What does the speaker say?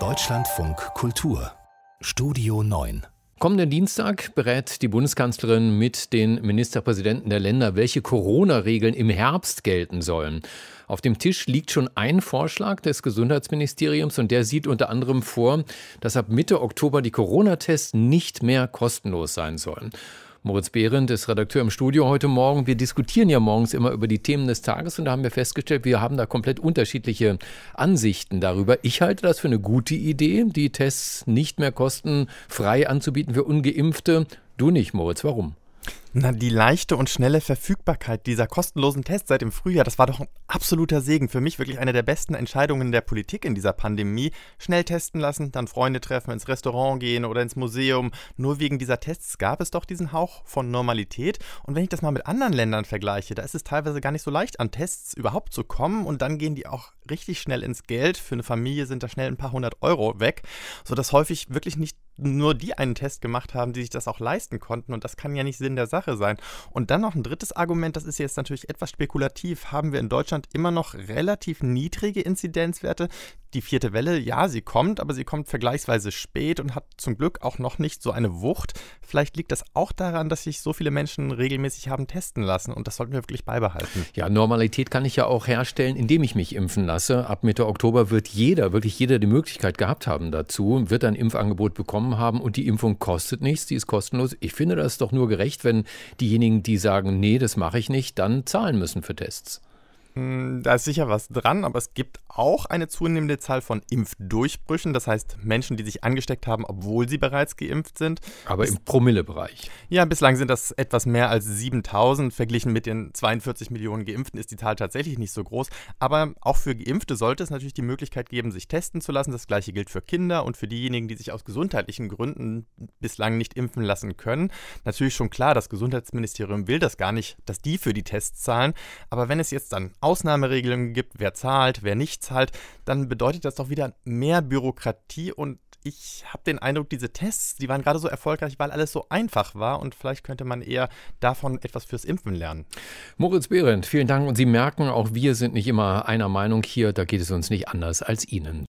Deutschlandfunk Kultur Studio 9 Kommenden Dienstag berät die Bundeskanzlerin mit den Ministerpräsidenten der Länder, welche Corona-Regeln im Herbst gelten sollen. Auf dem Tisch liegt schon ein Vorschlag des Gesundheitsministeriums und der sieht unter anderem vor, dass ab Mitte Oktober die Corona-Tests nicht mehr kostenlos sein sollen. Moritz Behrendt ist Redakteur im Studio heute Morgen. Wir diskutieren ja morgens immer über die Themen des Tages und da haben wir festgestellt, wir haben da komplett unterschiedliche Ansichten darüber. Ich halte das für eine gute Idee, die Tests nicht mehr kostenfrei anzubieten für ungeimpfte. Du nicht, Moritz. Warum? Na, die leichte und schnelle Verfügbarkeit dieser kostenlosen Tests seit dem Frühjahr, das war doch ein absoluter Segen. Für mich wirklich eine der besten Entscheidungen der Politik in dieser Pandemie. Schnell testen lassen, dann Freunde treffen, ins Restaurant gehen oder ins Museum. Nur wegen dieser Tests gab es doch diesen Hauch von Normalität. Und wenn ich das mal mit anderen Ländern vergleiche, da ist es teilweise gar nicht so leicht, an Tests überhaupt zu kommen. Und dann gehen die auch richtig schnell ins Geld. Für eine Familie sind da schnell ein paar hundert Euro weg, sodass häufig wirklich nicht nur die einen Test gemacht haben, die sich das auch leisten konnten. Und das kann ja nicht Sinn der Sache sein. Und dann noch ein drittes Argument, das ist jetzt natürlich etwas spekulativ. Haben wir in Deutschland immer noch relativ niedrige Inzidenzwerte? Die vierte Welle, ja, sie kommt, aber sie kommt vergleichsweise spät und hat zum Glück auch noch nicht so eine Wucht. Vielleicht liegt das auch daran, dass sich so viele Menschen regelmäßig haben testen lassen und das sollten wir wirklich beibehalten. Ja, Normalität kann ich ja auch herstellen, indem ich mich impfen lasse. Ab Mitte Oktober wird jeder, wirklich jeder die Möglichkeit gehabt haben dazu, wird ein Impfangebot bekommen haben und die Impfung kostet nichts, die ist kostenlos. Ich finde das doch nur gerecht, wenn diejenigen, die sagen, nee, das mache ich nicht, dann zahlen müssen für Tests. Hm, da ist sicher was dran, aber es gibt auch eine zunehmende Zahl von Impfdurchbrüchen, das heißt Menschen, die sich angesteckt haben, obwohl sie bereits geimpft sind. Aber im Promillebereich. Ja, bislang sind das etwas mehr als 7000. Verglichen mit den 42 Millionen Geimpften ist die Zahl tatsächlich nicht so groß. Aber auch für Geimpfte sollte es natürlich die Möglichkeit geben, sich testen zu lassen. Das gleiche gilt für Kinder und für diejenigen, die sich aus gesundheitlichen Gründen bislang nicht impfen lassen können. Natürlich schon klar, das Gesundheitsministerium will das gar nicht, dass die für die Tests zahlen. Aber wenn es jetzt dann Ausnahmeregelungen gibt, wer zahlt, wer nicht zahlt, dann bedeutet das doch wieder mehr Bürokratie und ich habe den Eindruck, diese Tests, die waren gerade so erfolgreich, weil alles so einfach war und vielleicht könnte man eher davon etwas fürs Impfen lernen. Moritz Behrendt, vielen Dank und Sie merken, auch wir sind nicht immer einer Meinung hier, da geht es uns nicht anders als Ihnen.